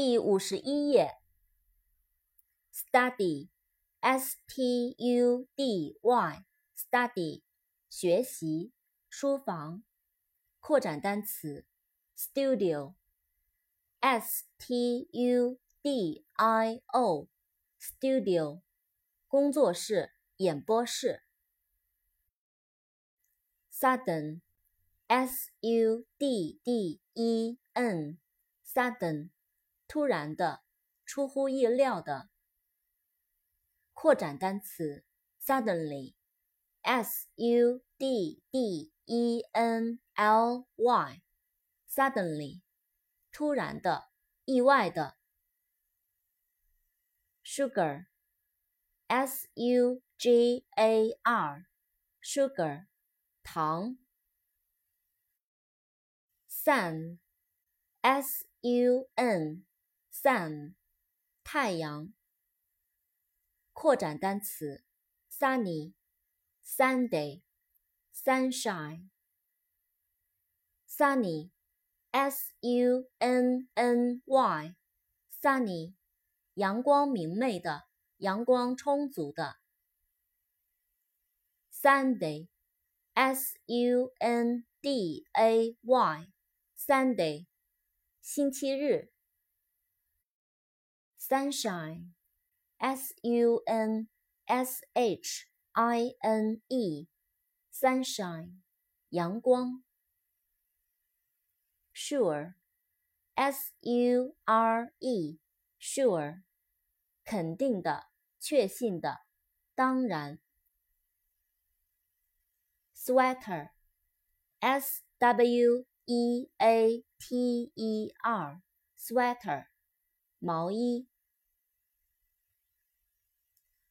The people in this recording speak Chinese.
第五十一页，study，s t u d y，study，学习，书房。扩展单词，studio，s t u d i o，studio，工作室、演播室。sudden，s u d d e n，sudden。突然的，出乎意料的。扩展单词，suddenly，s u d d e n l y，suddenly，突然的，意外的。sugar，s u g a r，sugar，糖。sun，s u n。sun，太阳。扩展单词：sunny，sunshine，sunny，s u n n y，sunny，阳光明媚的，阳光充足的。Sunday，s u n d a y，Sunday，星期日。Sunshine, S U N S H I N E, sunshine, 阳光。Sure, S U R E, sure, 肯定的，确信的，当然。Sweater, S W E A T E R, sweater, 毛衣。